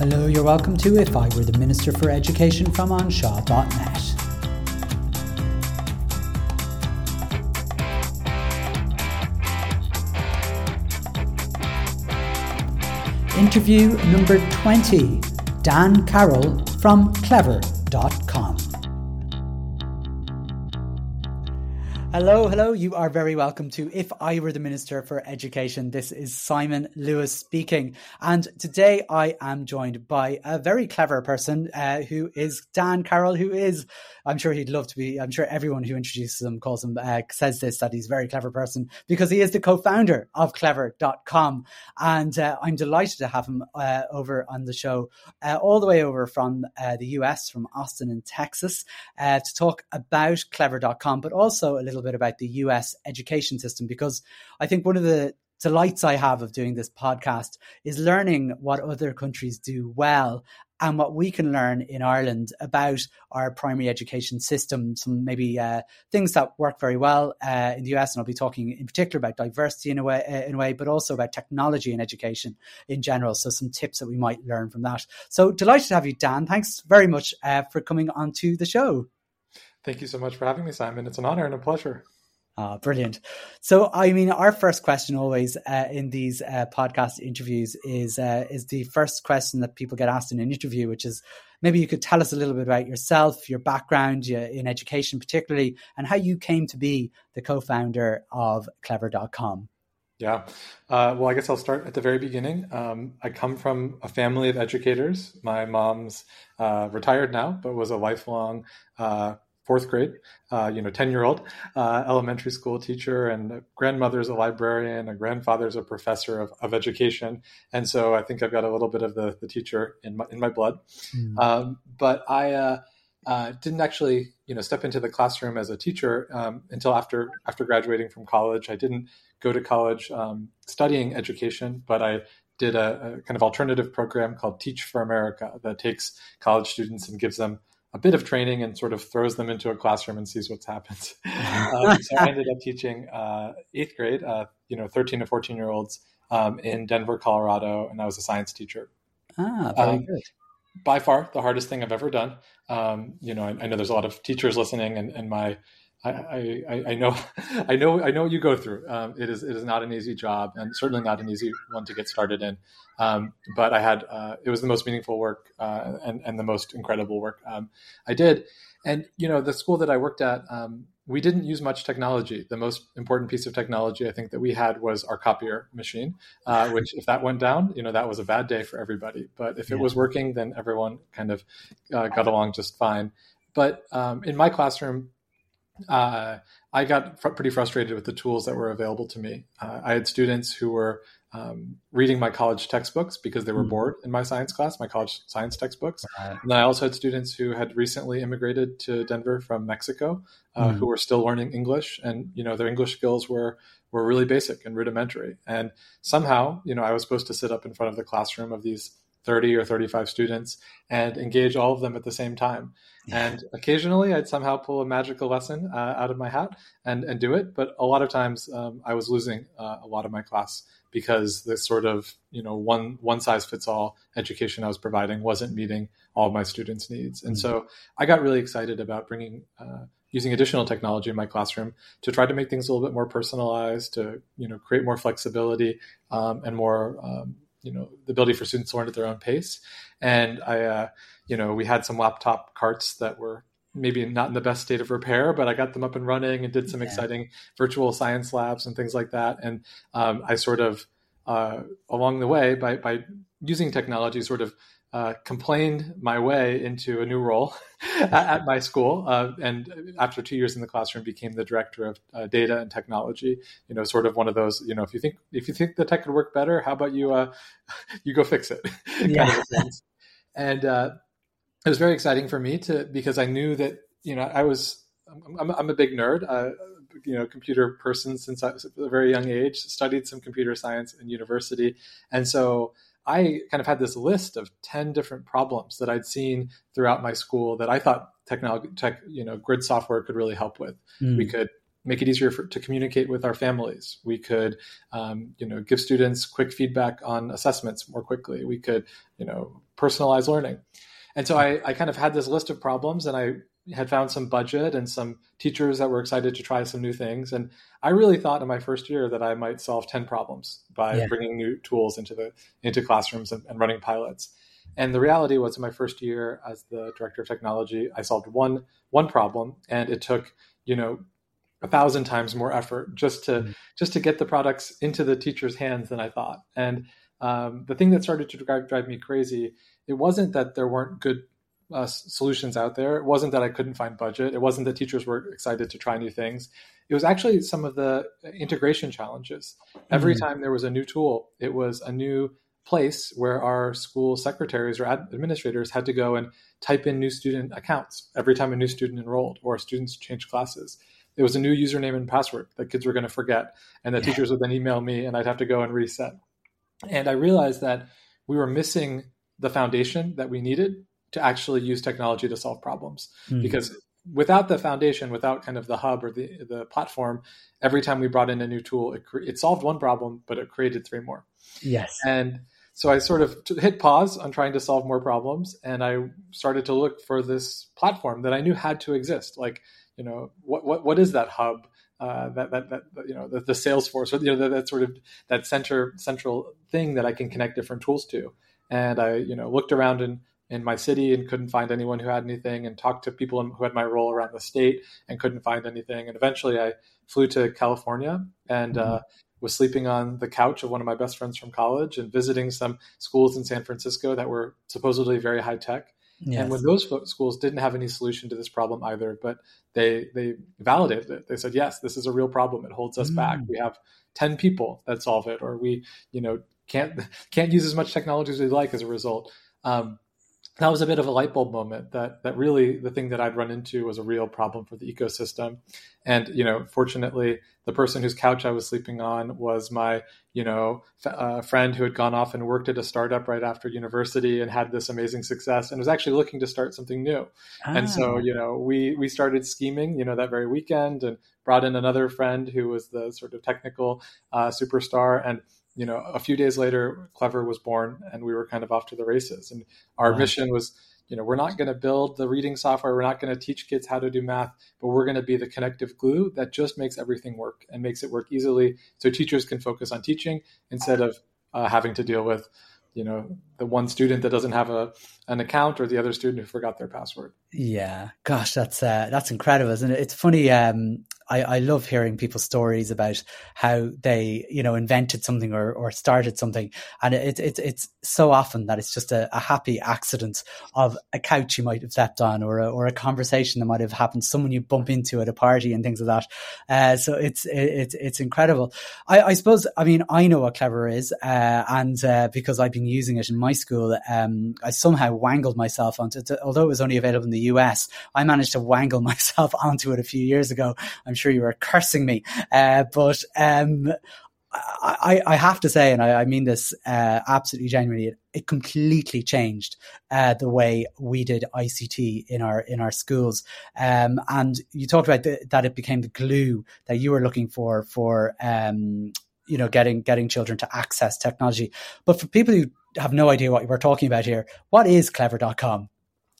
Hello, you're welcome to If I Were the Minister for Education from anseo.net. Interview number 20 Dan Carroll from clever.com. Hello, hello. You are very welcome to If I Were the Minister for Education. This is Simon Lewis speaking. And today I am joined by a very clever person uh, who is Dan Carroll, who is, I'm sure he'd love to be, I'm sure everyone who introduces him calls him, uh, says this, that he's a very clever person because he is the co founder of clever.com. And uh, I'm delighted to have him uh, over on the show, uh, all the way over from uh, the US, from Austin in Texas, to talk about clever.com, but also a little little bit about the US education system because I think one of the delights I have of doing this podcast is learning what other countries do well and what we can learn in Ireland about our primary education system. Some maybe uh, things that work very well uh, in the US, and I'll be talking in particular about diversity in a way, uh, in a way, but also about technology and education in general. So some tips that we might learn from that. So delighted to have you, Dan. Thanks very much uh, for coming onto the show. Thank you so much for having me, Simon. It's an honor and a pleasure. Ah, brilliant. So, I mean, our first question always uh, in these uh, podcast interviews is uh, is the first question that people get asked in an interview, which is maybe you could tell us a little bit about yourself, your background in education, particularly, and how you came to be the co-founder of Clever.com. Yeah. Uh, well, I guess I'll start at the very beginning. Um, I come from a family of educators. My mom's uh, retired now, but was a lifelong uh, fourth grade, uh, you know, 10 year old uh, elementary school teacher, and grandmother's a librarian, a grandfather's a professor of, of education. And so I think I've got a little bit of the, the teacher in my, in my blood. Mm. Um, but I uh, uh, didn't actually, you know, step into the classroom as a teacher um, until after, after graduating from college. I didn't go to college um, studying education, but I did a, a, kind of alternative program called Teach for America that takes college students and gives them a bit of training and sort of throws them into a classroom and sees what's happened. um, so I ended up teaching uh, eighth grade, uh, you know, 13 to 14 year olds um, in Denver, Colorado, and I was a science teacher. Ah, very um, good. By far the hardest thing I've ever done. Um, you know, I, I, know there's a lot of teachers listening, and, and my I, I, I, know, I know, I know what you go through. Um, it is, it is not an easy job, and certainly not an easy one to get started in. Um, but I had, uh, it was the most meaningful work uh, and and the most incredible work um, I did. And you know, the school that I worked at, um, we didn't use much technology. The most important piece of technology I think that we had was our copier machine, uh, which if that went down, you know, that was a bad day for everybody. But if it was working, then everyone kind of uh, got along just fine. But um, in my classroom uh, I got fr- pretty frustrated with the tools that were available to me. Uh, I had students who were um, reading my college textbooks because they were mm. bored in my science class, my college science textbooks. Right. And then I also had students who had recently immigrated to Denver from Mexico, uh, mm. who were still learning English, and you know their English skills were were really basic and rudimentary. And somehow, you know, I was supposed to sit up in front of the classroom of these 30 or 35 students and engage all of them at the same time. And occasionally I'd somehow pull a magical lesson uh, out of my hat and, and do it. But a lot of times um, I was losing uh, a lot of my class because the sort of, you know, one, one size fits all education I was providing wasn't meeting all of my students' needs. And mm-hmm. so I got really excited about bringing, uh, using additional technology in my classroom to try to make things a little bit more personalized, to, you know, create more flexibility um, and more, um, you know the ability for students to learn at their own pace. And I, uh, you know, we had some laptop carts that were maybe not in the best state of repair, but I got them up and running and did some yeah. exciting virtual science labs and things like that. And um, I sort of uh, along the way by by using technology, sort of uh, complained my way into a new role at, my school, uh, and after two years in the classroom, became the director of uh, data and technology. You know, sort of one of those. You know, if you think if you think the tech could work better, how about you uh, you go fix it? Yeah. and uh, it was very exciting for me to because I knew that you know I was I'm, I'm a big nerd. Uh, you know, computer person since I was a very young age. Studied some computer science in university, and so I kind of had this list of 10 different problems that I'd seen throughout my school that I thought technology, tech, you know, grid software could really help with. Mm. We could make it easier for, to communicate with our families. We could, um, you know, give students quick feedback on assessments more quickly. We could, you know, personalized learning. And so I, I kind of had this list of problems and I had found some budget and some teachers that were excited to try some new things. And I really thought in my first year that I might solve 10 problems by yeah. bringing new tools into the into classrooms and, and, running pilots. And the reality was in my first year as the director of technology, I solved one one problem and it took, you know, a thousand times more effort just to mm-hmm. just to get the products into the teacher's hands than I thought. And um, the thing that started to drive, drive me crazy, it wasn't that there weren't good uh, solutions out there. It wasn't that I couldn't find budget. It wasn't that teachers were excited to try new things. It was actually some of the integration challenges. Every mm-hmm. time there was a new tool, it was a new place where our school secretaries or administrators had to go and type in new student accounts every time a new student enrolled or students changed classes. It was a new username and password that kids were going to forget, and the yeah. teachers would then email me, and I'd have to go and reset. And I realized that we were missing the foundation that we needed to actually use technology to solve problems mm-hmm. because without the foundation without kind of the hub or the, the platform every time we brought in a new tool it, it solved one problem but it created three more yes and so i sort of hit pause on trying to solve more problems and i started to look for this platform that i knew had to exist like you know what what, what is that hub uh, that, that, that you know the, the Salesforce or you know that, that sort of that center central thing that I can connect different tools to. And I you know looked around and in my city and couldn't find anyone who had anything and talked to people who had my role around the state and couldn't find anything and eventually i flew to california and mm-hmm. uh, was sleeping on the couch of one of my best friends from college and visiting some schools in san francisco that were supposedly very high tech yes. and when those schools didn't have any solution to this problem either but they they validated it they said yes this is a real problem it holds us mm-hmm. back mm. we have 10 people that solve it or we you know can't can't use as much technology as we like as a result um, that was a bit of a light bulb moment that that really the thing that I'd run into was a real problem for the ecosystem. And you know, fortunately, the person whose couch I was sleeping on was my you know f- uh, friend who had gone off and worked at a startup right after university and had this amazing success and was actually looking to start something new. Ah. And so ah. you know, we we started scheming you know that very weekend and brought in another friend who was the sort of technical uh, superstar and you know, a few days later, Clever was born, and we were kind of off to the races. And our wow. mission was, you know, we're not going to build the reading software, we're not going to teach kids how to do math, but we're going to be the connective glue that just makes everything work and makes it work easily, so teachers can focus on teaching instead of uh, having to deal with you know the one student that doesn't have a an account or the other student who forgot their password. Yeah. Gosh that's uh, that's incredible isn't it? It's funny um, I, I love hearing people's stories about how they, you know, invented something or, or started something. And it's it, it's so often that it's just a, a, happy accident of a couch you might have stepped on or a, or a conversation that might have happened, someone you bump into at a party and things like that. Uh, so it's, it, it's incredible. I, I, suppose, I mean, I know what Clever is. Uh, and uh, because I've been using it in my school, um, I somehow wangled myself onto it. Although it was only available in the US, I managed to wangle myself onto it a few years ago. I'm sure you were cursing me. Uh, but um, I, I, have to say, and I, I mean this uh, absolutely genuinely, it, it completely changed uh, the way we did ICT in our in our schools. Um, and you talked about the, that it became the glue that you were looking for for um, you know getting getting children to access technology. But for people who have no idea what we're talking about here, what is Clever.com?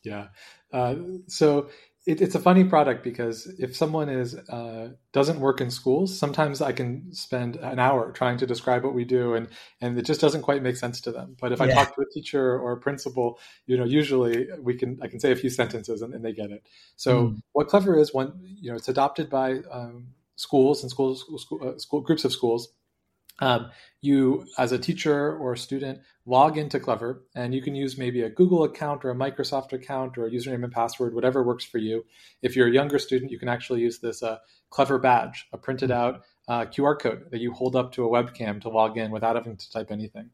Yeah, uh, so it, it's a funny product because if someone is uh, doesn't work in schools, sometimes I can spend an hour trying to describe what we do, and and it just doesn't quite make sense to them. But if yeah. I talk to a teacher or a principal, you know, usually we can I can say a few sentences and, and they get it. So mm. what Clever is, one you know, it's adopted by um, schools and schools, school, uh, school groups of schools um, you, as a teacher or student, log into Clever and you can use maybe a Google account or a Microsoft account or a username and password, whatever works for you. If you're a younger student, you can actually use this uh, Clever badge, a printed out uh, QR code that you hold up to a webcam to log in without having to type anything.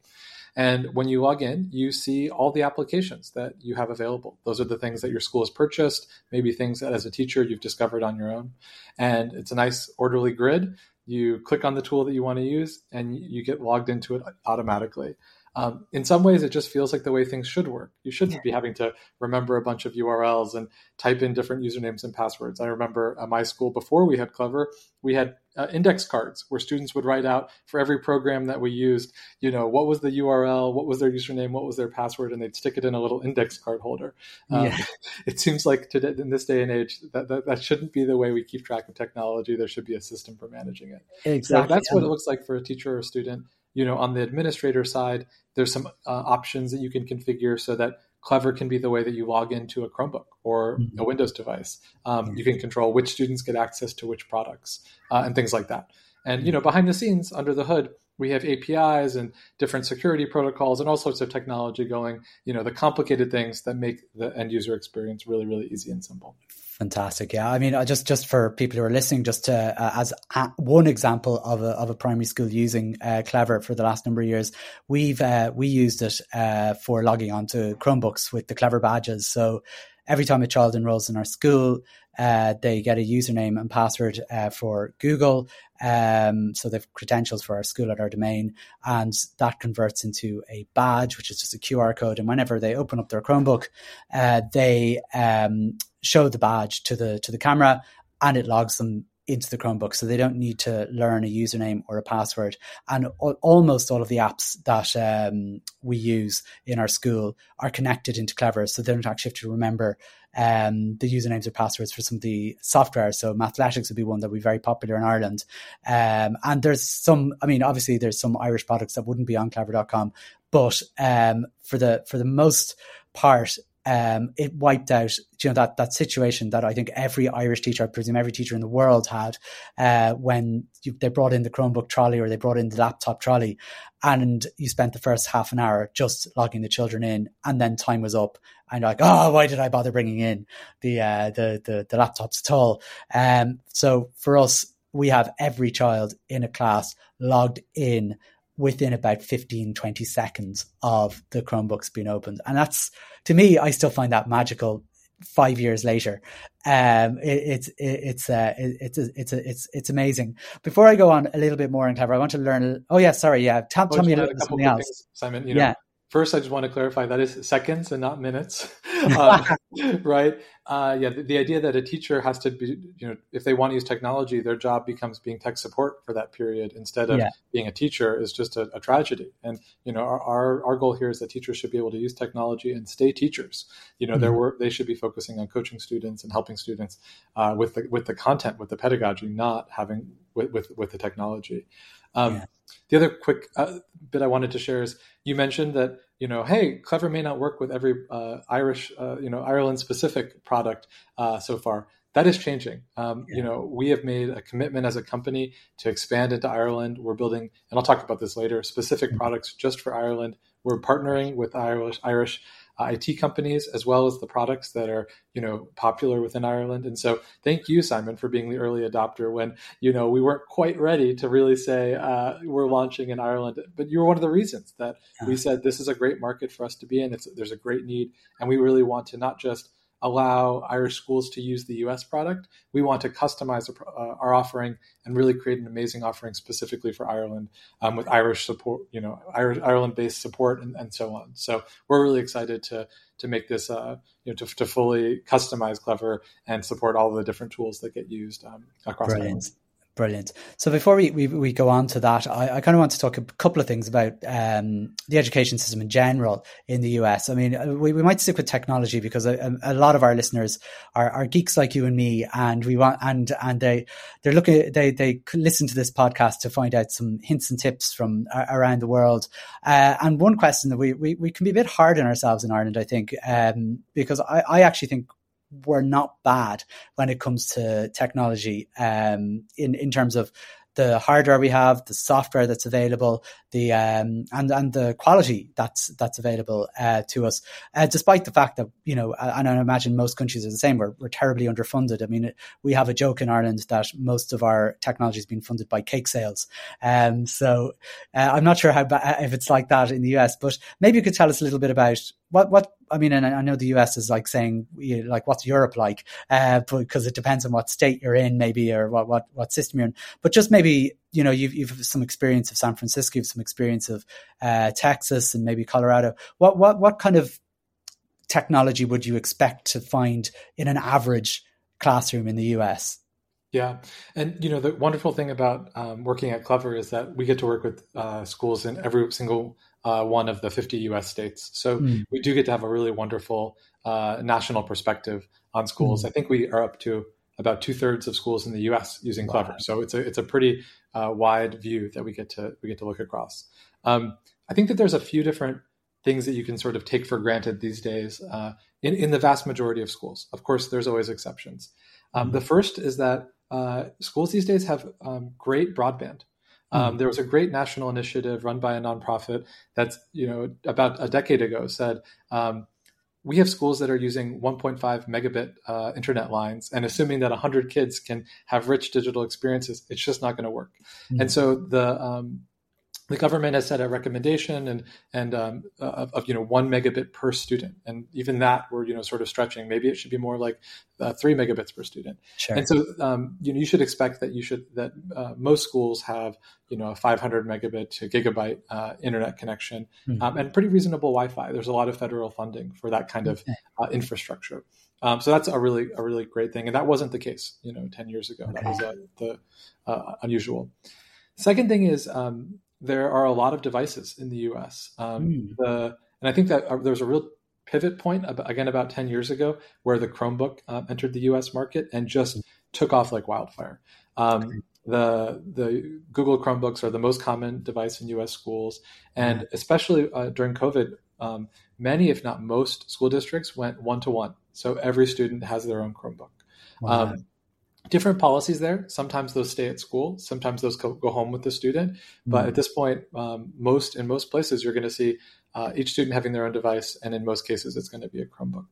And when you log in, you see all the applications that you have available. Those are the things that your school has purchased, maybe things that as a teacher you've discovered on your own. And it's a nice orderly grid you click on the tool that you want to use and you get logged into it automatically. Um, in some ways, it just feels like the way things should work. You shouldn't be having to remember a bunch of URLs and type in different usernames and passwords. I remember at my school before we had Clever, we had uh, index cards where students would write out for every program that we used, you know, what was the URL, what was their username, what was their password, and they'd stick it in a little index card holder. Um, yeah. It seems like today, in this day and age, that, that, that shouldn't be the way we keep track of technology. There should be a system for managing it. Exactly. So that's what it looks like for a teacher or a student you know, on the administrator side, there's some uh, options that you can configure so that Clever can be the way that you log into a Chromebook or mm-hmm. a Windows device. Um, mm-hmm. You can control which students get access to which products uh, and things like that. And you know, behind the scenes, under the hood, we have APIs and different security protocols and all sorts of technology going. You know, the complicated things that make the end user experience really, really easy and simple. Fantastic. Yeah. I mean, just, just for people who are listening, just to, uh, as a, one example of a, of a primary school using uh, Clever for the last number of years, we've, uh, we used it uh, for logging onto Chromebooks with the Clever badges. So every time a child enrolls in our school, uh, they get a username and password uh, for Google. Um, so they have credentials for our school at our domain, and that converts into a badge, which is just a QR code. And whenever they open up their Chromebook, uh, they um, show the badge to the to the camera, and it logs them into the Chromebook, so they don't need to learn a username or a password. And almost all of the apps that um, we use in our school are connected into Clever, so they don't actually have to remember um, the usernames or passwords for some of the software. So Mathletics would be one that would be very popular in Ireland. Um, and there's some, I mean, obviously there's some Irish products that wouldn't be on clever.com, but um, for the for the most part, um, it wiped out you know that that situation that I think every Irish teacher, I presume every teacher in the world had uh, when you, they brought in the Chromebook trolley or they brought in the laptop trolley, and you spent the first half an hour just logging the children in, and then time was up, and like, oh, why did I bother bringing in the uh, the, the the laptops at all? Um, so for us, we have every child in a class logged in within about 15, 20 seconds of the Chromebooks being opened. And that's, to me, I still find that magical five years later. Um, it, it's, it, it's, uh, it, it's, it's, it's, it's amazing. Before I go on a little bit more in clever, I want to learn, oh yeah, sorry. Yeah. Tell, tell me a little bit something else. Things, Simon, you know, yeah. First, I just want to clarify that is seconds and not minutes, um, right? Uh, yeah, the, the, idea that a teacher has to be, you know, if they want to use technology, their job becomes being tech support for that period instead of yeah. being a teacher is just a, a, tragedy. And you know, our, our, our goal here is that teachers should be able to use technology and stay teachers. You know, mm-hmm. their work they should be focusing on coaching students and helping students uh, with the with the content, with the pedagogy, not having with with, with the technology. Um, yeah. The other quick uh, bit I wanted to share is you mentioned that you know, hey, Clever may not work with every uh, Irish, uh, you know, Ireland specific product uh, so far. That is changing. Um, yeah. You know, we have made a commitment as a company to expand into Ireland. We're building, and I'll talk about this later, specific mm-hmm. products just for Ireland. We're partnering with Irish Irish IT companies as well as the products that are you know popular within Ireland. And so thank you, Simon, for being the early adopter when you know we weren't quite ready to really say uh, we're launching in Ireland. But you were one of the reasons that we said this is a great market for us to be in. It's, there's a great need, and we really want to not just allow Irish schools to use the US product. We want to customize uh, our offering and really create an amazing offering specifically for Ireland um, with Irish support, you know, Ireland based support and, and, so on. So we're really excited to to make this, uh, you know, to, to, fully customize Clever and support all the different tools that get used um, across Brilliant. Ireland. Brilliant. So before we, we, we go on to that, I, I kind of want to talk a couple of things about um, the education system in general in the US. I mean, uh, we, we might stick with technology because a, a, lot of our listeners are, are geeks like you and me, and we want and and they they're looking they they listen to this podcast to find out some hints and tips from around the world. Uh, and one question that we, we we can be a bit hard on ourselves in Ireland, I think, um, because I, I actually think we're not bad when it comes to technology um, in in terms of the hardware we have, the software that's available, the um, and and the quality that's that's available uh, to us. Uh, despite the fact that you know, and I imagine most countries are the same. We're we're terribly underfunded. I mean, we have a joke in Ireland that most of our technology has been funded by cake sales. Um, so uh, I'm not sure how if it's like that in the US, but maybe you could tell us a little bit about what what I mean, and I know the US is like saying, like, what's Europe like? Uh, because it depends on what state you're in, maybe, or what, what, what system you're in. But just maybe, you know, you've, you've some experience of San Francisco, you've some experience of uh, Texas and maybe Colorado. What, what, what kind of technology would you expect to find in an average classroom in the US? Yeah, and you know the wonderful thing about um, working at Clever is that we get to work with uh, schools in every single uh, one of the 50 U.S. states. So mm. we do get to have a really wonderful uh, national perspective on schools. Mm. I think we are up to about two thirds of schools in the U.S. using Clever. Wow. So it's a it's a pretty uh, wide view that we get to we get to look across. Um, I think that there's a few different things that you can sort of take for granted these days uh, in in the vast majority of schools. Of course, there's always exceptions. Um, mm. The first is that uh, schools these days have um, great broadband. Um, hmm. there was a great national initiative run by a nonprofit that's you know about a decade ago said um, we have schools that are using 1.5 megabit uh, internet lines, and assuming that 100 kids can have rich digital experiences, it's just not going to work. Mm-hmm. And so the um, the government has set a recommendation and and um, of, of, you know one megabit per student, and even that we're you know sort of stretching. Maybe it should be more like uh, three megabits per student. Sure. And so um, you know you should expect that you should that uh, most schools have you know a 500 megabit to gigabyte uh, internet connection mm-hmm. um, and pretty reasonable Wi-Fi. There's a lot of federal funding for that kind of uh, infrastructure. Um, so that's a really a really great thing, and that wasn't the case you know 10 years ago. Okay. That was uh, the uh, unusual. Second thing is um, there are a lot of devices in the U.S. Um, mm. the, and I think that uh, there was a real pivot point about, again about 10 years ago where the Chromebook uh, entered the U.S. market and just took off like wildfire. Um, the the Google Chromebooks are the most common device in U.S. schools, and mm. especially uh, during COVID, um, many, if not most, school districts went one to one. So every student has their own Chromebook. Wow. Um, different policies there. Sometimes those stay at school. Sometimes those go, go home with the student. But mm-hmm. at this point, um, most in most places, you're going to see uh, each student having their own device, and in most cases, it's going to be a Chromebook.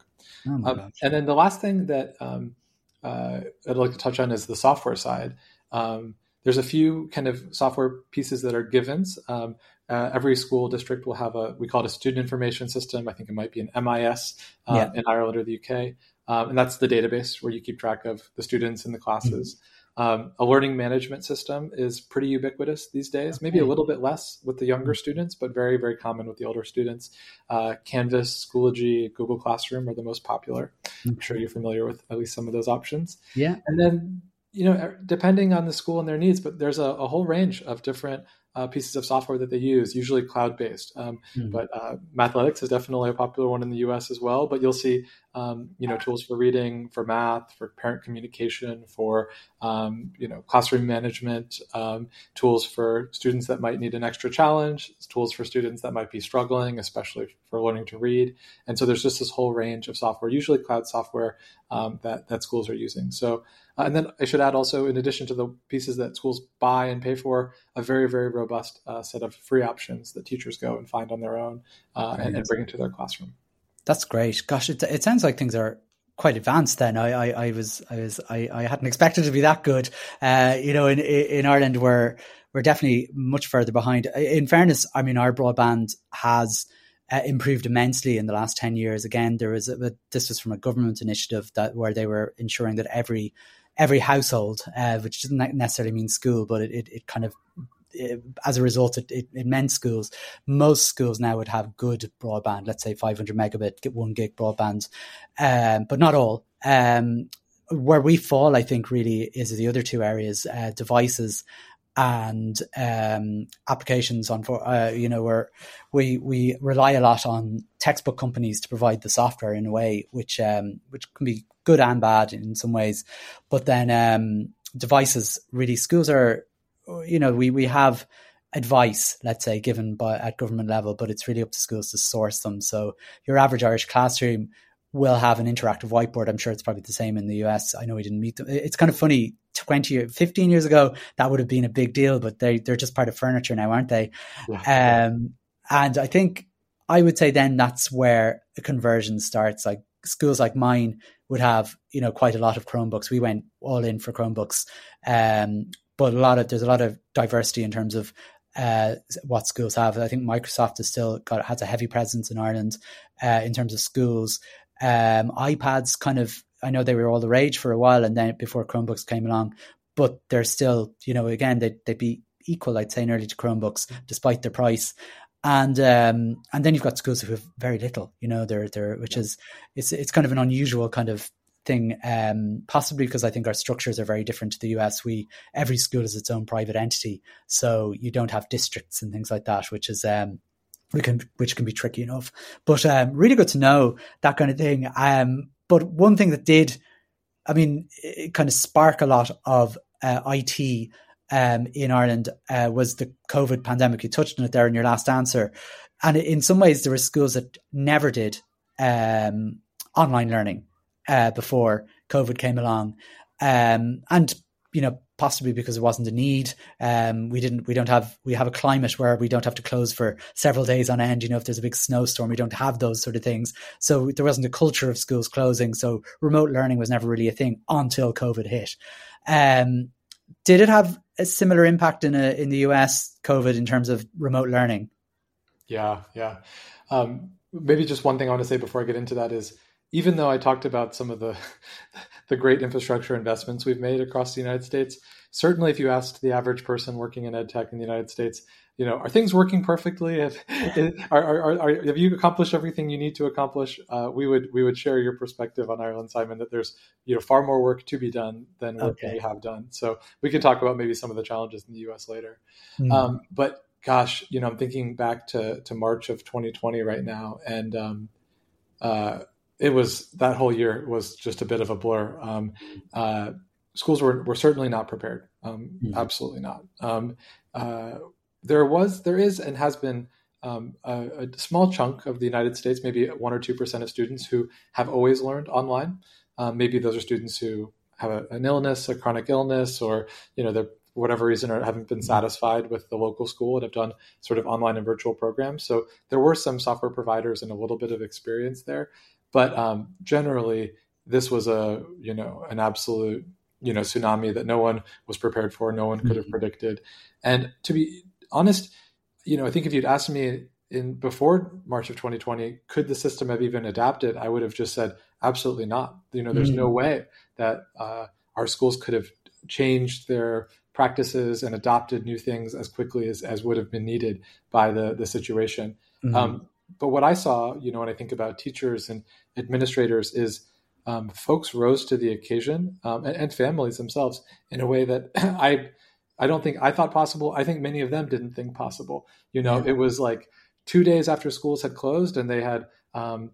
Oh um, and then the last thing that um, uh, I'd like to touch on is the software side. Um, there's a few kind of software pieces that are givens. Um, uh, every school district will have a we call it a student information system. I think it might be an MIS uh, yeah. in Ireland or the UK. Um, and that's the database where you keep track of the students in the classes. Mm-hmm. Um, a learning management system is pretty ubiquitous these days, okay. maybe a little bit less with the younger mm-hmm. students, but very, very common with the older students. Uh, Canvas, Schoology, Google Classroom are the most popular. Okay. I'm sure you're familiar with at least some of those options. Yeah. And then, you know, depending on the school and their needs, but there's a, a whole range of different uh, pieces of software that they use, usually cloud based. Um, mm-hmm. But uh, Mathletics is definitely a popular one in the U.S. as well. But you'll see, um, you know, tools for reading, for math, for parent communication, for um, you know, classroom management, um, tools for students that might need an extra challenge, tools for students that might be struggling, especially for learning to read. And so there's just this whole range of software, usually cloud software um, that that schools are using. So uh, and then I should add also, in addition to the pieces that schools buy and pay for, a very, very robust uh, set of free options that teachers go and find on their own uh, and, and, bring into their classroom. That's great. Gosh, it, it sounds like things are quite advanced then. I, I, I was, I was, I, I hadn't expected to be that good. Uh, you know, in, in Ireland, we're, we're definitely much further behind. In fairness, I mean, our broadband has, uh, improved immensely in the last 10 years. Again, there was a, this was from a government initiative that where they were ensuring that every every household, uh, which doesn't necessarily mean school, but it, it, it kind of it, as a result, it, it, it, meant schools. Most schools now would have good broadband, let's say 500 megabit, get one gig broadband, um, but not all. Um, where we fall, I think, really is the other two areas: uh, devices and um, applications on for uh, you know where we we rely a lot on textbook companies to provide the software in a way which um, which can be good and bad in some ways but then um, devices really schools are you know we we have advice let's say given by at government level but it's really up to schools to source them so your average irish classroom will have an interactive whiteboard. I'm sure it's probably the same in the US. I know we didn't meet them. It's kind of funny. 20 15 years ago, that would have been a big deal, but they, they're just part of furniture now, aren't they? Yeah. Um, and I think I would say then that's where the conversion starts. Like schools like mine would have, you know, quite a lot of Chromebooks. We went all in for Chromebooks. Um, but a lot of, there's a lot of diversity in terms of uh, what schools have. I think Microsoft has still got has a heavy presence in Ireland uh, in terms of schools. Um, iPads kind of I know they were all the rage for a while, and then before Chromebooks came along, but they're still you know again they they'd be equal I'd say nearly to Chromebooks despite their price. And um, and then you've got schools who have very little, you know, they're they're which is it's it's kind of an unusual kind of thing, um, possibly because I think our structures are very different to the US. We every school is its own private entity, so you don't have districts and things like that, which is um, we can which can be tricky enough. But um, really good to know that kind of thing. Um, but one thing that did, I mean, kind of spark a lot of uh, IT um, in Ireland uh, was the COVID pandemic. You touched on it there in your last answer, and in some ways there were schools that never did um, online learning uh, before COVID came along, um, and you know possibly because it wasn't a need. Um, we didn't. We don't have. We have a climate where we don't have to close for several days on end. You know, if there's a big snowstorm, we don't have those sort of things. So there wasn't a culture of schools closing. So remote learning was never really a thing until COVID hit. Um, did it have a similar impact in a, in the US COVID in terms of remote learning? Yeah, yeah. Um, maybe just one thing I want to say before I get into that is even though I talked about some of the the great infrastructure investments we've made across the United States, certainly if you asked the average person working in ed tech in the United States, you know, are things working perfectly? Have, are, are, are, have you accomplished everything you need to accomplish? Uh, we would we would share your perspective on Ireland, Simon, that there's you know far more work to be done than what okay. we have done. So we can talk about maybe some of the challenges in the U.S. later. Mm. Um, but gosh, you know, I'm thinking back to to March of 2020 right now, and um, uh, it was that whole year was just a bit of a blur. Um, uh, schools were, were certainly not prepared. Um, mm-hmm. Absolutely not. Um, uh, there was, there is, and has been um, a, a, small chunk of the United States, maybe one or two percent of students who have always learned online. Um, maybe those are students who have a, an illness, a chronic illness, or you know they're for whatever reason or haven't been mm-hmm. satisfied with the local school and have done sort of online and virtual programs. So there were some software providers and a little bit of experience there. But um, generally, this was a you know an absolute you know tsunami that no one was prepared for, no one could have mm-hmm. predicted. And to be honest, you know, I think if you'd asked me in before March of 2020, could the system have even adapted? I would have just said absolutely not. You know, there's mm-hmm. no way that uh, our schools could have changed their practices and adopted new things as quickly as, as would have been needed by the the situation. Mm-hmm. Um, but what I saw, you know, when I think about teachers and administrators, is um, folks rose to the occasion um, and, and, families themselves in a way that I, I don't think I thought possible. I think many of them didn't think possible. You know, yeah. it was like two days after schools had closed, and they had, um,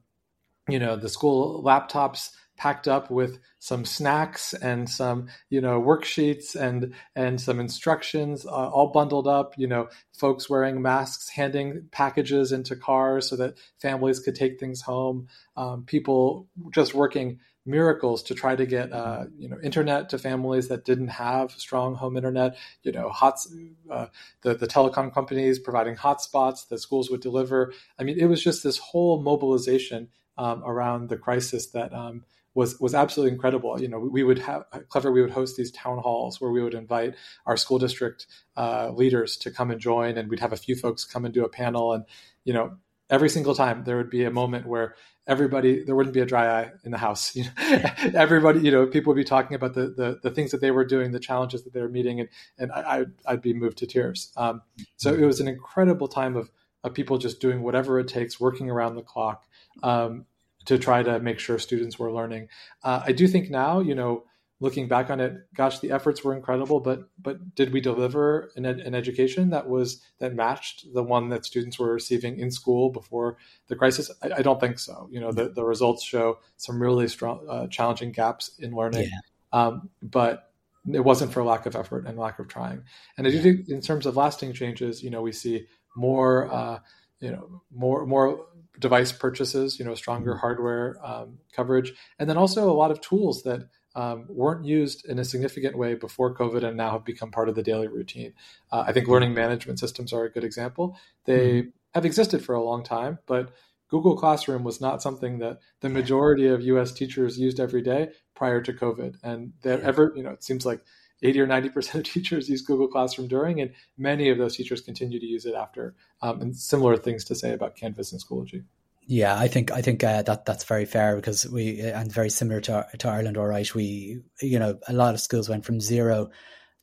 you know, the school laptops packed up with some snacks and some you know worksheets and and some instructions uh, all bundled up you know folks wearing masks handing packages into cars so that families could take things home um, people just working miracles to try to get uh, you know internet to families that didn't have strong home internet. You know, hots uh, the the telecom companies providing hotspots that schools would deliver. I mean, it was just this whole mobilization um, around the crisis that um, was was absolutely incredible. You know, we would have clever. We would host these town halls where we would invite our school district uh, leaders to come and join, and we'd have a few folks come and do a panel. And you know, every single time there would be a moment where everybody there wouldn't be a dry eye in the house. You know, everybody, you know, people would be talking about the, the, the things that they were doing, the challenges that they were meeting, and and I, I'd be moved to tears. Um, so it was an incredible time of of people just doing whatever it takes, working around the clock. Um, to try to make sure students were learning. Uh, I do think now, you know, looking back on it, gosh, the efforts were incredible, but but did we deliver an, ed- an education that was that matched the one that students were receiving in school before the crisis? I, I don't think so. You know, the, the results show some really strong, uh, challenging gaps in learning, yeah. um, but it wasn't for lack of effort and lack of trying. And I do think, in terms of lasting changes, you know, we see more, uh, you know, more more device purchases, you know, stronger mm-hmm. hardware um, coverage, and then also a lot of tools that um, weren't used in a significant way before COVID and now have become part of the daily routine. Uh, I think mm-hmm. learning management systems are a good example. They mm-hmm. have existed for a long time, but Google Classroom was not something that the majority of U.S. teachers used every day prior to COVID, and that ever, you know, it seems like 80 or 90% of teachers use Google Classroom during, and many of those teachers continue to use it after. Um, and similar things to say about Canvas and Schoology. Yeah, I think I think uh, that that's very fair because we and very similar to to Ireland. All right, we you know a lot of schools went from zero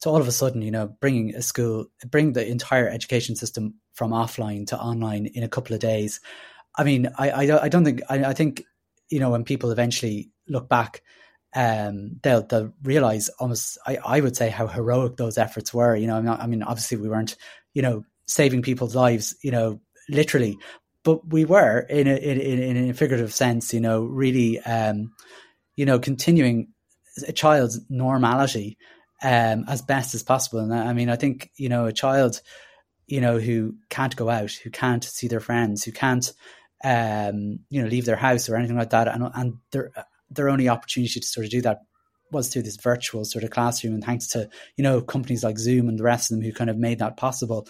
to all of a sudden you know bringing a school bring the entire education system from offline to online in a couple of days. I mean, I I, I don't think I, I think you know when people eventually look back um, they'll they'll realize almost I, I would say how heroic those efforts were. You know, not, i mean, obviously we weren't, you know, saving people's lives, you know, literally, but we were in a in, in a figurative sense, you know, really, um, you know, continuing a child's normality um, as best as possible. And I mean, I think you know, a child, you know, who can't go out, who can't see their friends, who can't, um, you know, leave their house or anything like that, and and they're their only opportunity to sort of do that was through this virtual sort of classroom. And thanks to you know companies like zoom and the rest of them who kind of made that possible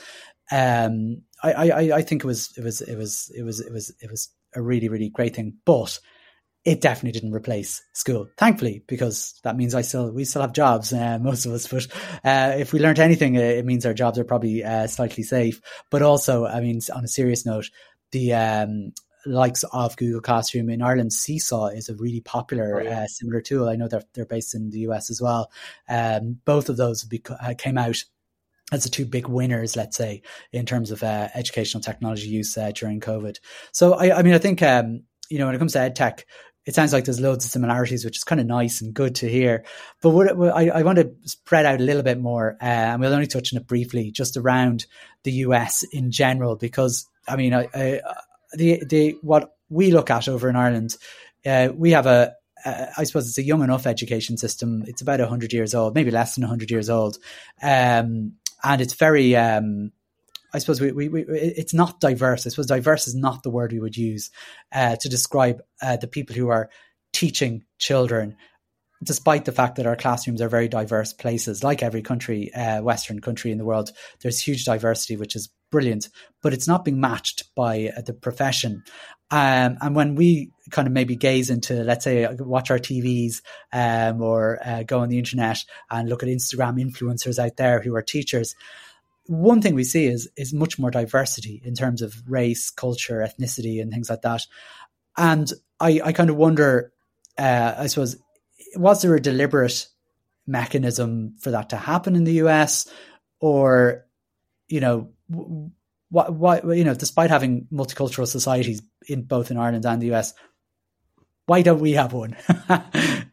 um, I, I i think it was it was it was it was it was it was a really really great thing. But it definitely didn't replace school thankfully because that means i still we still have jobs uh, most of us. But uh, if we learned anything it means our jobs are probably uh, slightly safe. But also i mean on a serious note the um, likes of Google Classroom in Ireland, Seesaw is a really popular oh, yeah. uh, similar tool. I know they're they're based in the US as well. Um, both of those uh, came out as the two big winners, let's say, in terms of uh, educational technology use uh, during COVID. So, I, I mean, I think um, you know when it comes to ed tech, it sounds like there's loads of similarities, which is kind of nice and good to hear. But what, what I, I, want to spread out a little bit more, uh, and we'll only touch on it briefly, just around the US in general, because I mean, I, I, the the what we look at over in Ireland, uh, we have a, I suppose it's a young enough education system. It's about hundred years old, maybe less than hundred years old, um, and it's very. Um, I suppose we, we, we, it's not diverse. I suppose diverse is not the word we would use uh, to describe uh, the people who are teaching children despite the fact that our classrooms are very diverse places, like every country, uh, Western country in the world, there's huge diversity, which is brilliant, but it's not being matched by uh, the profession. Um, and when we kind of maybe gaze into, let's say, uh, watch our TVs um, or uh, go on the internet and look at Instagram influencers out there who are teachers, one thing we see is is much more diversity in terms of race, culture, ethnicity, and things like that. And I, I kind of wonder, uh, I suppose, was there a deliberate mechanism for that to happen in the US, or you know, what, what, you know, despite having multicultural societies in both in Ireland and the US, why don't we have one?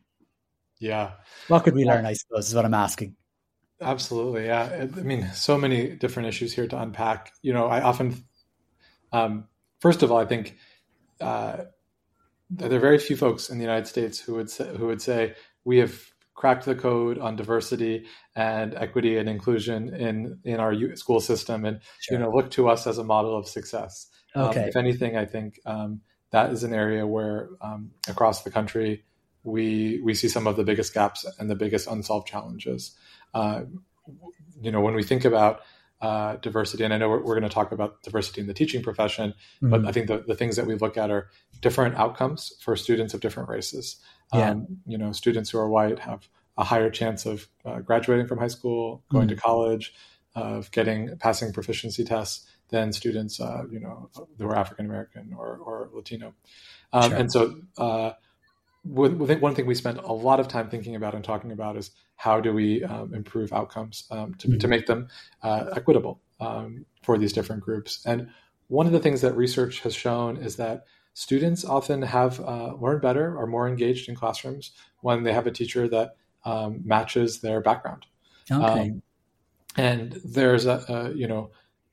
yeah. What could we learn, I suppose, is what I'm asking. Absolutely. Yeah. I mean, so many different issues here to unpack. You know, I often, um, first of all, I think, uh, there are very few folks in the United States who would say, who would say we have cracked the code on diversity and equity and inclusion in in our school system, and sure. you know look to us as a model of success. Um, okay. Um, if anything, I think um, that is an area where um, across the country we we see some of the biggest gaps and the biggest unsolved challenges. Uh, you know, when we think about uh, diversity. And I know we're, we're, going to talk about diversity in the teaching profession, mm-hmm. but I think the, the things that we look at are different outcomes for students of different races. Yeah. Um, you know, students who are white have a higher chance of uh, graduating from high school, going mm-hmm. to college, of getting passing proficiency tests than students, uh, you know, who are African American or, or Latino. Um, sure. And so, uh, one thing we spend a lot of time thinking about and talking about is how do we um, improve outcomes um, to, mm-hmm. to make them uh, equitable um, for these different groups. And one of the things that research has shown is that students often have uh, learn better or more engaged in classrooms when they have a teacher that um, matches their background. Okay. Um, and there's a, a you know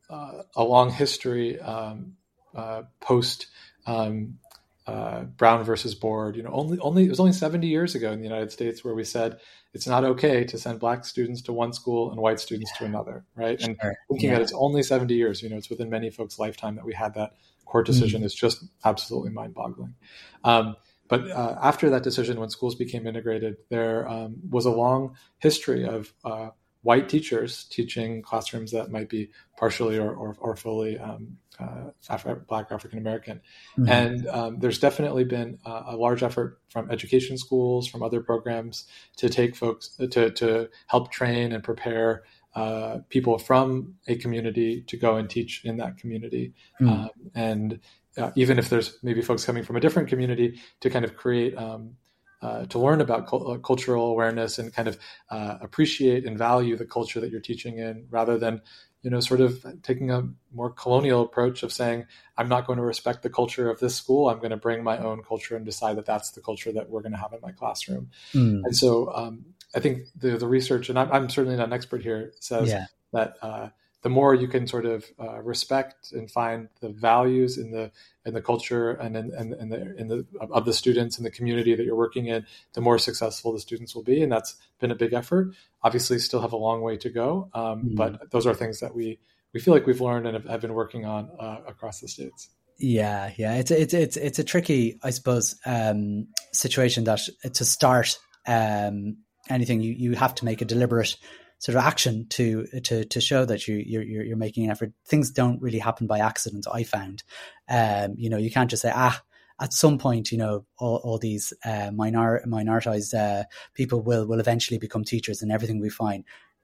uh, a long history um, uh, post um, uh, Brown versus Board. You know, only only it was only 70 years ago in the United States where we said it's not okay to send black students to one school and white students yeah. to another, right? Sure. And thinking yeah. that it's only 70 years, you know, it's within many folks' lifetime that we had that court decision mm is just absolutely mind-boggling. Um, but uh, after that decision, when schools became integrated, there um, was a long history of uh, white teachers teaching classrooms that might be partially or, or, or fully um, uh, Black African American. Mm-hmm. And um, there's definitely been a, a, large effort from education schools, from other programs to take folks to, to help train and prepare uh, people from a community to go and teach in that community. Mm-hmm. Um, and uh, even if there's maybe folks coming from a different community to kind of create um, uh, to learn about uh, cultural awareness and kind of uh, appreciate and value the culture that you're teaching in rather than you know sort of taking a more colonial approach of saying i'm not going to respect the culture of this school i'm going to bring my own culture and decide that that's the culture that we're going to have in my classroom mm. and so um, i think the, the research and I'm, I'm, certainly not an expert here says yeah. that uh, the more you can sort of uh, respect and find the values in the in the culture and in, in, in, the in the of the students and the community that you're working in, the more successful the students will be, and that's been a big effort. Obviously, still have a long way to go, um, mm-hmm. but those are things that we we feel like we've learned and have, have been working on uh, across the states. Yeah, yeah, it's it's it's it's a tricky, I suppose, um, situation that to start um, anything you you have to make a deliberate sort of action to to to show that you you're you're making an effort. Things don't really happen by accident. I found, um, you know, you can't just say ah. At some point, you know, all, all these uh, minor minoritized uh, people will will eventually become teachers, and everything we find,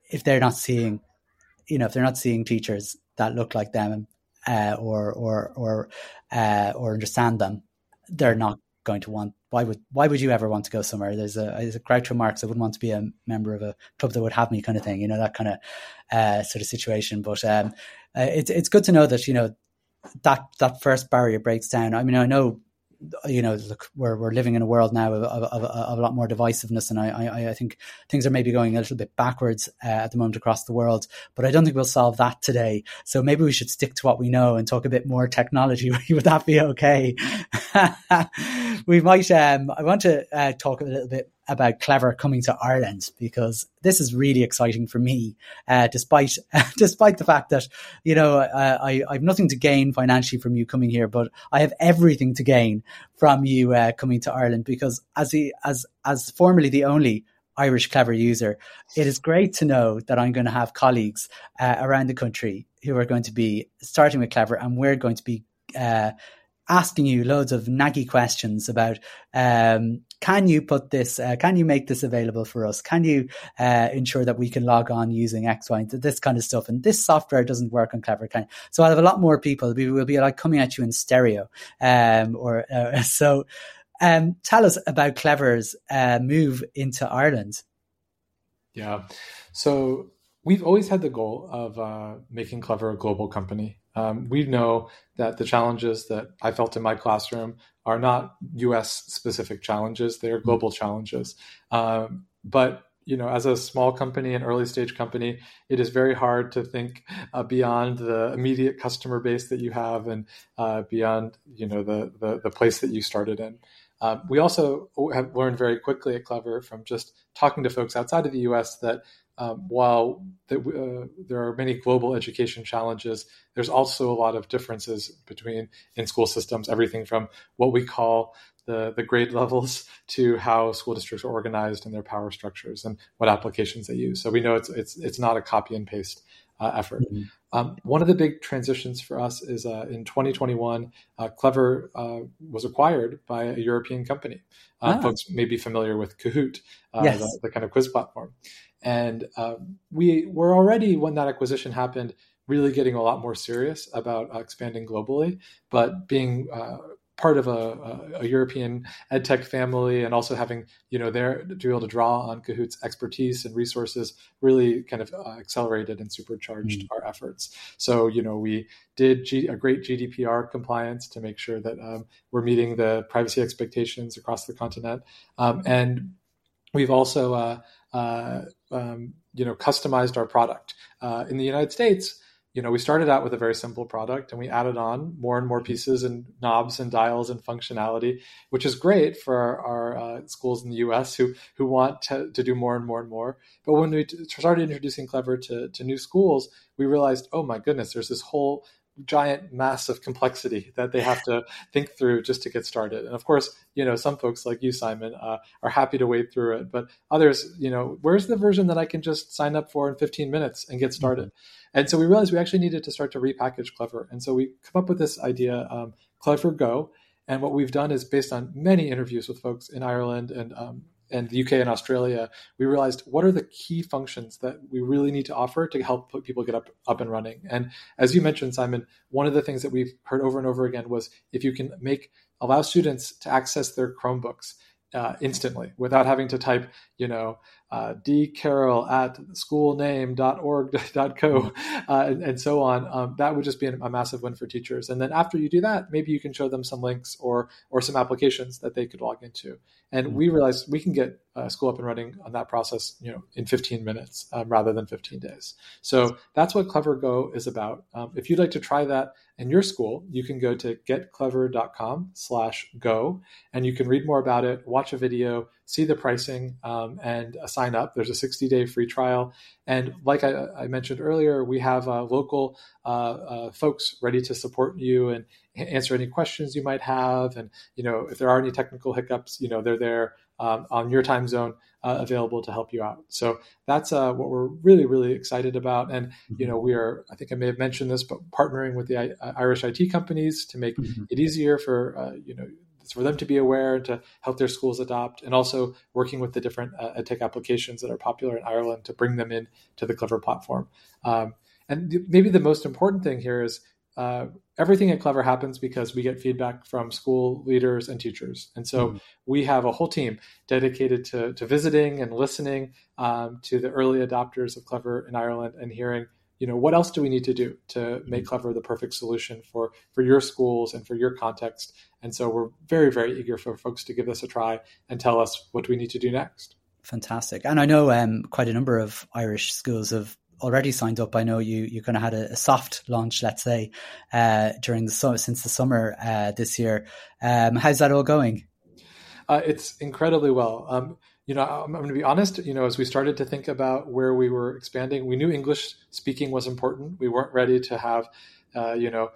if they're not seeing, you know, if they're not seeing teachers that look like them uh, or or or uh, or understand them, they're not going to want why would why would you ever want to go somewhere? There's a there's a Groucho. I wouldn't want to be a member of a club that would have me, kind of thing. You know that kind of uh, sort of situation. But um, uh, it's it's good to know that you know that that first barrier breaks down. I mean, I know you know, look, we're we're living in a world now of, of, of, a lot more divisiveness, and I, I, I think things are maybe going a little bit backwards uh, at the moment across the world. But I don't think we'll solve that today. So maybe we should stick to what we know and talk a bit more technology. Would that be okay? we might. Um, I want to uh, talk a little bit about Clever coming to Ireland because this is really exciting for me. Uh, despite despite the fact that you know I, I have nothing to gain financially from you coming here, but I have everything to gain from you uh, coming to Ireland because as the as as formerly the only Irish Clever user, it is great to know that I'm going to have colleagues uh, around the country who are going to be starting with Clever, and we're going to be uh, asking you loads of naggy questions about um, can you put this, uh, can you make this available for us? Can you uh, ensure that we can log on using X, Y, and this kind of stuff? And this software doesn't work on Clever. Kind so I'll have a lot more people. We will be like coming at you in stereo. Um, or uh, so. Um, tell us about Clever's uh, move into Ireland. Yeah, so we've always had the goal of uh, making Clever a global company. Um, we know that the challenges that I felt in my classroom are not U.S. specific challenges; they are global challenges. Um, but you know, as a small company, an early stage company, it is very hard to think uh, beyond the immediate customer base that you have and uh, beyond you know the, the, the place that you started in. Um, we also have learned very quickly at Clever from just talking to folks outside of the U.S. that um, while the, uh, there are many global education challenges, there's also a lot of differences between in school systems. Everything from what we call the, the grade levels to how school districts are organized and their power structures and what applications they use. So we know it's it's it's not a copy and paste uh, effort. Mm-hmm. Um, one of the big transitions for us is uh, in 2021, uh, Clever uh, was acquired by a European company. Uh, ah. Folks may be familiar with Kahoot, uh, yes. the, the, kind of quiz platform. And um, we were already, when that acquisition happened, really getting a lot more serious about uh, expanding globally. But being uh, part of a, a, European ed tech family and also having, you know, there to be able to draw on Kahoot's expertise and resources really kind of uh, accelerated and supercharged mm. our efforts. So, you know, we did G- a great GDPR compliance to make sure that um, we're meeting the privacy expectations across the continent. Um, and we've also uh, uh, um, you know customized our product. Uh, in the United States, you know we started out with a very simple product and we added on more and more pieces and knobs and dials and functionality, which is great for our, our uh, schools in the U.S. who who want to, to do more and more and more. But when we started introducing Clever to, to new schools, we realized, oh my goodness, there's this whole giant mass of complexity that they have to think through just to get started. And of course, you know, some folks like you, Simon, uh, are happy to wade through it, but others, you know, where's the version that I can just sign up for in 15 minutes and get started? Mm-hmm. And so we realized we actually needed to start to repackage Clever. And so we come up with this idea, um, Clever Go. And what we've done is based on many interviews with folks in Ireland and um, and the UK and Australia, we realized what are the key functions that we really need to offer to help people get up up and running. And as you mentioned, Simon, one of the things that we've heard over and over again was if you can make allow students to access their Chromebooks uh, instantly without having to type, you know, uh, dcarroll at schoolname.org.co uh, and, and, so on. Um, that would just be a, massive win for teachers. And then after you do that, maybe you can show them some links or or some applications that they could log into. And we mm-hmm. realized we can get uh, school up and running on that process, you know, in 15 minutes um, rather than 15 days. So that's what Clever Go is about. Um, if you'd like to try that in your school, you can go to getclever.com slash go, and you can read more about it, watch a video, see the pricing, um, and uh, sign up. There's a 60-day free trial, and like I, I mentioned earlier, we have uh, local uh, uh, folks ready to support you and answer any questions you might have. And you know, if there are any technical hiccups, you know, they're there um, on your time zone uh, available to help you out. So that's uh, what we're really, really excited about. And you mm-hmm. know, we are, I think I may have mentioned this, but partnering with the I- uh, Irish IT companies to make mm-hmm. it easier for uh, you know for them to be aware and to help their schools adopt, and also working with the different uh, tech applications that are popular in Ireland to bring them in to the Clever platform. Um, and th- maybe the most important thing here is uh, everything at Clever happens because we get feedback from school leaders and teachers. And so mm-hmm. we have a whole team dedicated to, to visiting and listening um, to the early adopters of Clever in Ireland and hearing, you know, what else do we need to do to make mm-hmm. Clever the perfect solution for, for your schools and for your context. And so we're very, very eager for folks to give this a try and tell us what we need to do next. Fantastic. And I know um, quite a number of Irish schools have already signed up. I know you you kind of had a, a soft launch, let's say, uh, during the summer since the summer uh, this year. Um, how's that all going? Uh, it's incredibly well. Um, you know, I'm, I'm going to be honest. You know, as we started to think about where we were expanding, we knew English speaking was important. We weren't ready to have, uh, you know,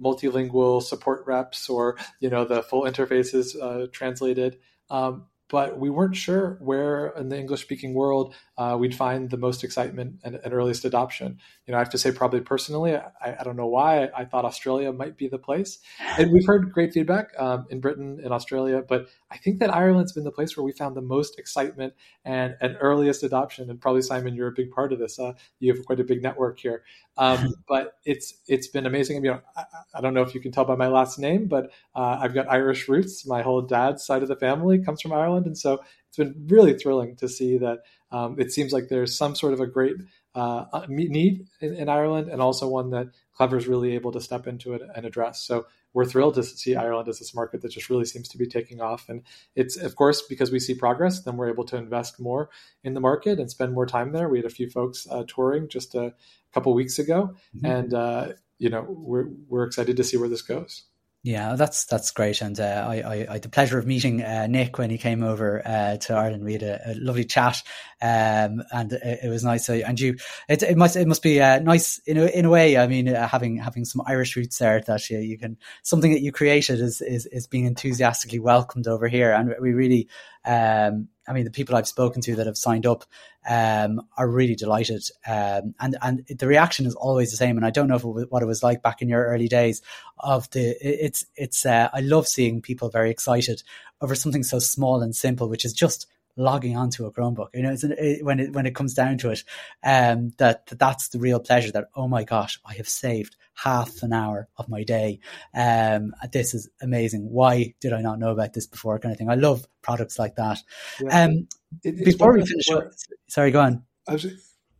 multilingual support reps or you know the full interfaces uh, translated. Um, but we weren't sure where in the English speaking world uh, we'd find the most excitement and, and, earliest adoption. You know, I have to say, probably personally, I, I don't know why I, thought Australia might be the place. And we've heard great feedback um, in Britain and Australia, but I think that Ireland's been the place where we found the most excitement and, and earliest adoption. And probably Simon, you're a big part of this. Uh, you have quite a big network here. Um, but it's it's been amazing. You know, I, I, don't know if you can tell by my last name, but uh, I've got Irish roots. My whole dad's side of the family comes from Ireland, and so it's been really thrilling to see that. Um, it seems like there's some sort of a great uh, uh need in, in, Ireland, and also one that Clever is really able to step into it and address. So we're thrilled to see Ireland as this market that just really seems to be taking off. And it's, of course, because we see progress, then we're able to invest more in the market and spend more time there. We had a few folks uh, touring just a couple weeks ago, mm-hmm. and uh, you know we're we're excited to see where this goes. Yeah, that's that's great, and uh, I, I, I, had the pleasure of meeting uh, Nick when he came over uh, to Ireland. We had a, a lovely chat, um, and it, it, was nice. And you, it, it must it must be uh, nice in a, in a way. I mean, uh, having having some Irish roots there that you, you can something that you created is, is is being enthusiastically welcomed over here, and we really um, I mean, the people I've spoken to that have signed up um, are really delighted, um, and and the reaction is always the same. And I don't know it what it was like back in your early days. Of the, it's it's uh, I love seeing people very excited over something so small and simple, which is just logging onto a Chromebook. You know, it, when it when it comes down to it, um, that, that that's the real pleasure. That oh my gosh, I have saved half an hour of my day. Um, this is amazing. Why did I not know about this before? Kind of thing. I love products like that. Yeah. Um, it, before we finish, up, sorry, go on. Was,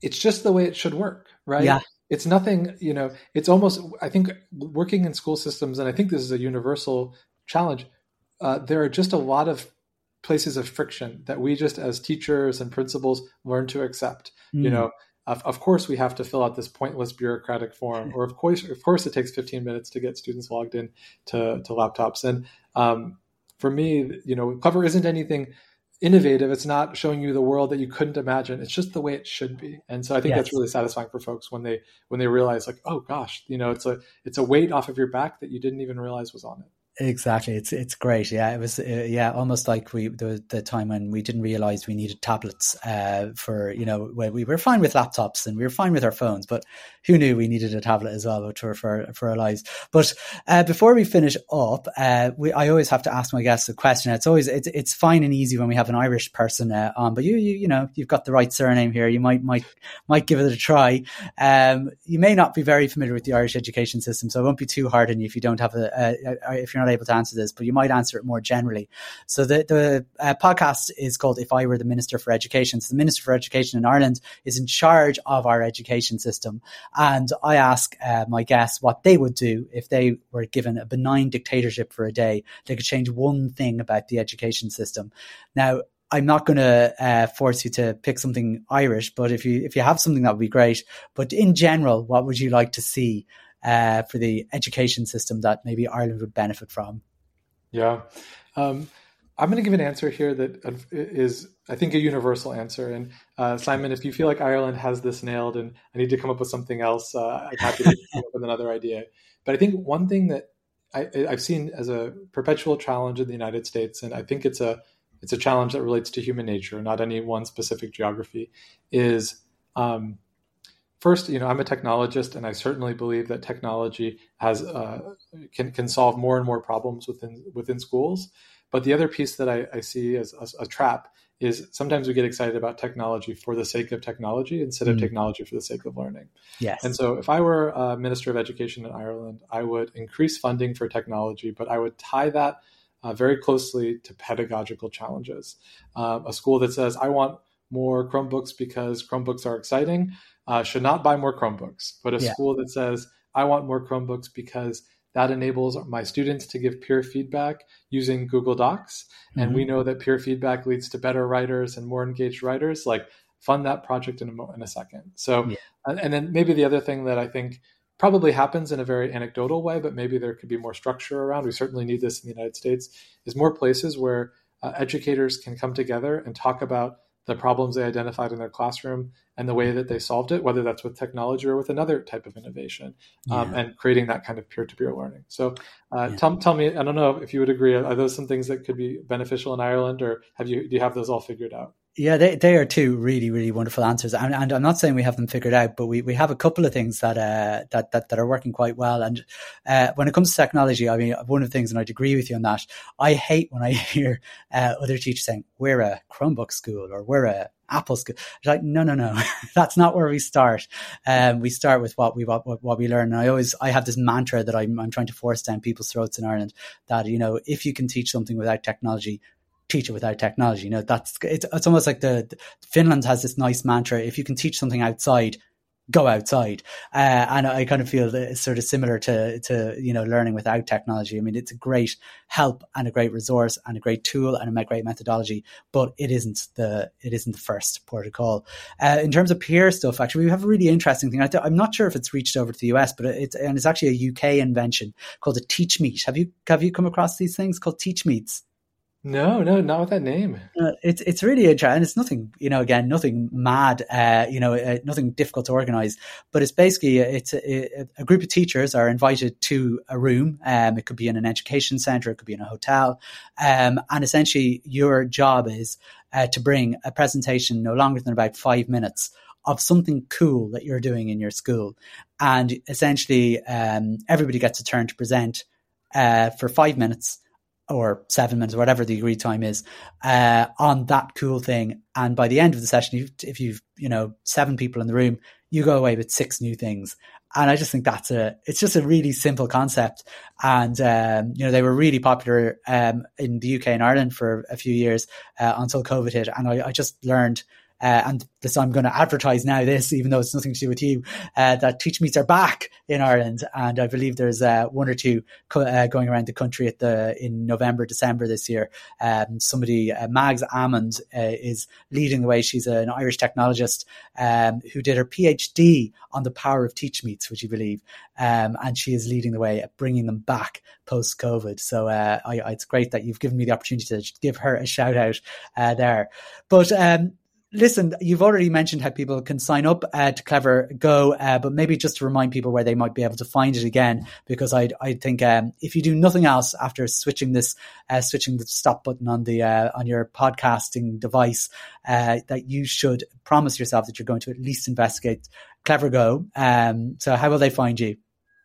it's just the way it should work, right? Yeah. It's nothing, you know, it's almost, I think working in school systems, and I think this is a universal challenge, uh, there are just a lot of places of friction that we just as teachers and principals learn to accept. Mm. You know, of, of, course we have to fill out this pointless bureaucratic form, or of course, of course, it takes 15 minutes to get students logged in to, to laptops. And um, for me, you know, Clever isn't anything innovative. It's not showing you the world that you couldn't imagine. It's just the way it should be. And so I think yes. that's really satisfying for folks when they when they realize like, oh gosh, you know, it's a it's a weight off of your back that you didn't even realize was on it. Exactly, it's it's great. Yeah, it was uh, yeah almost like we the the time when we didn't realize we needed tablets uh, for you know when we were fine with laptops and we were fine with our phones, but who knew we needed a tablet as well for for for our lives. But uh, before we finish up, uh, we, I always have to ask my guests a question. It's always it's it's fine and easy when we have an Irish person uh, on, but you you you know you've got the right surname here. You might might might give it a try. Um, you may not be very familiar with the Irish education system, so it won't be too hard on you if you don't have a, a, a if you're not able to answer this, but you might answer it more generally. So the the uh, podcast is called "If I Were the Minister for Education." So the Minister for Education in Ireland is in charge of our education system, and I ask uh, my guests what they would do if they were given a benign dictatorship for a day. They could change one thing about the education system. Now, I'm not going to uh, force you to pick something Irish, but if you if you have something that would be great. But in general, what would you like to see uh, for the education system that maybe Ireland would benefit from? Yeah. Um, I'm going to give an answer here that is, I think, a universal answer. And uh, Simon, if you feel like Ireland has this nailed and I need to come up with something else, uh, I'm happy to come up with another idea. But I think one thing that I, have seen as a perpetual challenge in the United States, and I think it's a it's a challenge that relates to human nature, not any one specific geography, is um, first, you know, I'm a technologist, and I certainly believe that technology has uh, can can solve more and more problems within within schools. But the other piece that I, I see as a, a, trap is sometimes we get excited about technology for the sake of technology instead of mm. technology for the sake of learning. Yes. And so, if I were a Minister of Education in Ireland, I would increase funding for technology, but I would tie that uh, very closely to pedagogical challenges. Uh, a school that says, "I want more Chromebooks because Chromebooks are exciting." Uh, should not buy more Chromebooks, but a yeah. school that says, I want more Chromebooks because that enables my students to give peer feedback using Google Docs. Mm-hmm. And we mm-hmm. know that peer feedback leads to better writers and more engaged writers. Like, fund that project in a, in a second. So, yeah. and then maybe the other thing that I think probably happens in a very anecdotal way, but maybe there could be more structure around. We certainly need this in the United States, is more places where uh, educators can come together and talk about the problems they identified in their classroom and the way that they solved it, whether that's with technology or with another type of innovation, um, and creating that kind of peer-to-peer learning. So, uh, yeah. tell, tell me, I don't know if you would agree, are those some things that could be beneficial in Ireland, or have you do you have those all figured out? Yeah, they, they are two really, really wonderful answers. And, and I'm not saying we have them figured out, but we, we have a couple of things that, uh, that, that, that are working quite well. And, uh, when it comes to technology, I mean, one of the things, and I'd agree with you on that, I hate when I hear, uh, other teachers saying, we're a Chromebook school or we're a Apple school. It's like, no, no, no, that's not where we start. Um, we start with what we, what, what we learn. And I always, I have this mantra that I'm, I'm trying to force down people's throats in Ireland that, you know, if you can teach something without technology, teach it without technology. You know, that's it's, it's almost like the, the Finland has this nice mantra: if you can teach something outside, go outside. Uh, and I kind of feel that it's sort of similar to to you know learning without technology. I mean, it's a great help and a great resource and a great tool and a great methodology, but it isn't the it isn't the first port protocol. Uh, in terms of peer stuff, actually, we have a really interesting thing. I am not sure if it's reached over to the US, but it's and it's actually a UK invention called a Teach Meet. Have you have you come across these things called Teach Meets? No, no, not with that name. Uh, it's it's really interesting. It's nothing, you know. Again, nothing mad. Uh, you know, uh, nothing difficult to organize. But it's basically it's a, a, group of teachers are invited to a room. Um, it could be in an education center. It could be in a hotel. Um, and essentially, your job is uh, to bring a presentation no longer than about five minutes of something cool that you're doing in your school. And essentially, um, everybody gets a turn to present uh, for five minutes or seven minutes, or whatever the agreed time is, uh, on that cool thing. And by the end of the session, if you've, you know, seven people in the room, you go away with six new things. And I just think that's a, it's just a really simple concept. And, um, you know, they were really popular, um, in the UK and Ireland for a few years, uh, until COVID hit. And I, I just learned, uh, and this I'm going to advertise now this, even though it's nothing to do with you, uh, that Teach Meets are back in Ireland, and I believe there's uh, one or two co- uh, going around the country at the in November, December this year. Um, somebody, uh, Mags Amond, uh, is leading the way. She's an Irish technologist um, who did her PhD on the power of Teach Meets, would you believe? Um, and she is leading the way at bringing them back post COVID. So I, I, it's great that you've given me the opportunity to give her a shout out there. But um, listen, you've already mentioned how people can sign up to Clever Go, uh, but maybe just to remind people where they might be able to find it again, because I I think um, if you do nothing else after switching this, uh, switching the stop button on the uh, on your podcasting device, uh, that you should promise yourself that you're going to at least investigate Clever Go. Um, so how will they find you?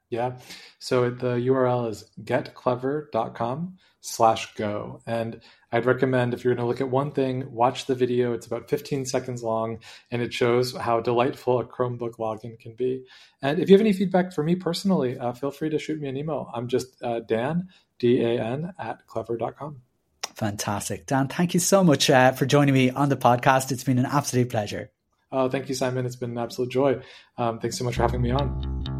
Yeah. So the URL is getclever.com slash go. And I'd recommend if you're going to look at one thing, watch the video. It's about 15 seconds long and it shows how delightful a Chromebook login can be. And if you have any feedback for me personally, uh, feel free to shoot me an email. I'm just uh, Dan, D A N, at clever.com. Fantastic. Dan, thank you so much uh, for joining me on the podcast. It's been an absolute pleasure. Oh, thank you, Simon. It's been an absolute joy. Um, thanks so much for having me on.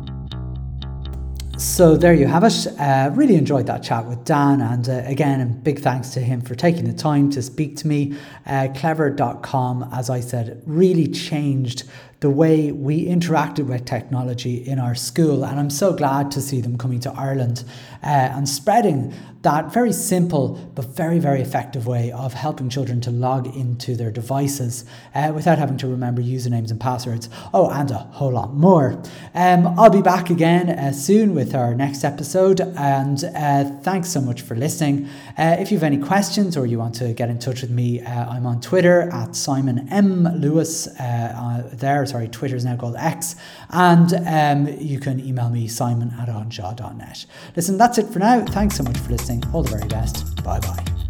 So there you have it. Uh, really enjoyed that chat with Dan, and uh, again, big thanks to him for taking the time to speak to me. Uh, clever.com, as I said, really changed the way we interacted with technology in our school. And I'm so glad to see them coming to Ireland uh, and spreading that very simple but very, very effective way of helping children to log into their devices uh, without having to remember usernames and passwords. Oh, and a whole lot more. Um, I'll be back again uh, soon with our next episode. And uh, thanks so much for listening. Uh, if you have any questions or you want to get in touch with me, uh, I'm on Twitter at Simon M. Lewis. there sorry, Twitter is now called X. And um, you can email me, simon at anseo.net. Listen, that's it for now. Thanks so much for listening. All the very best. Bye bye.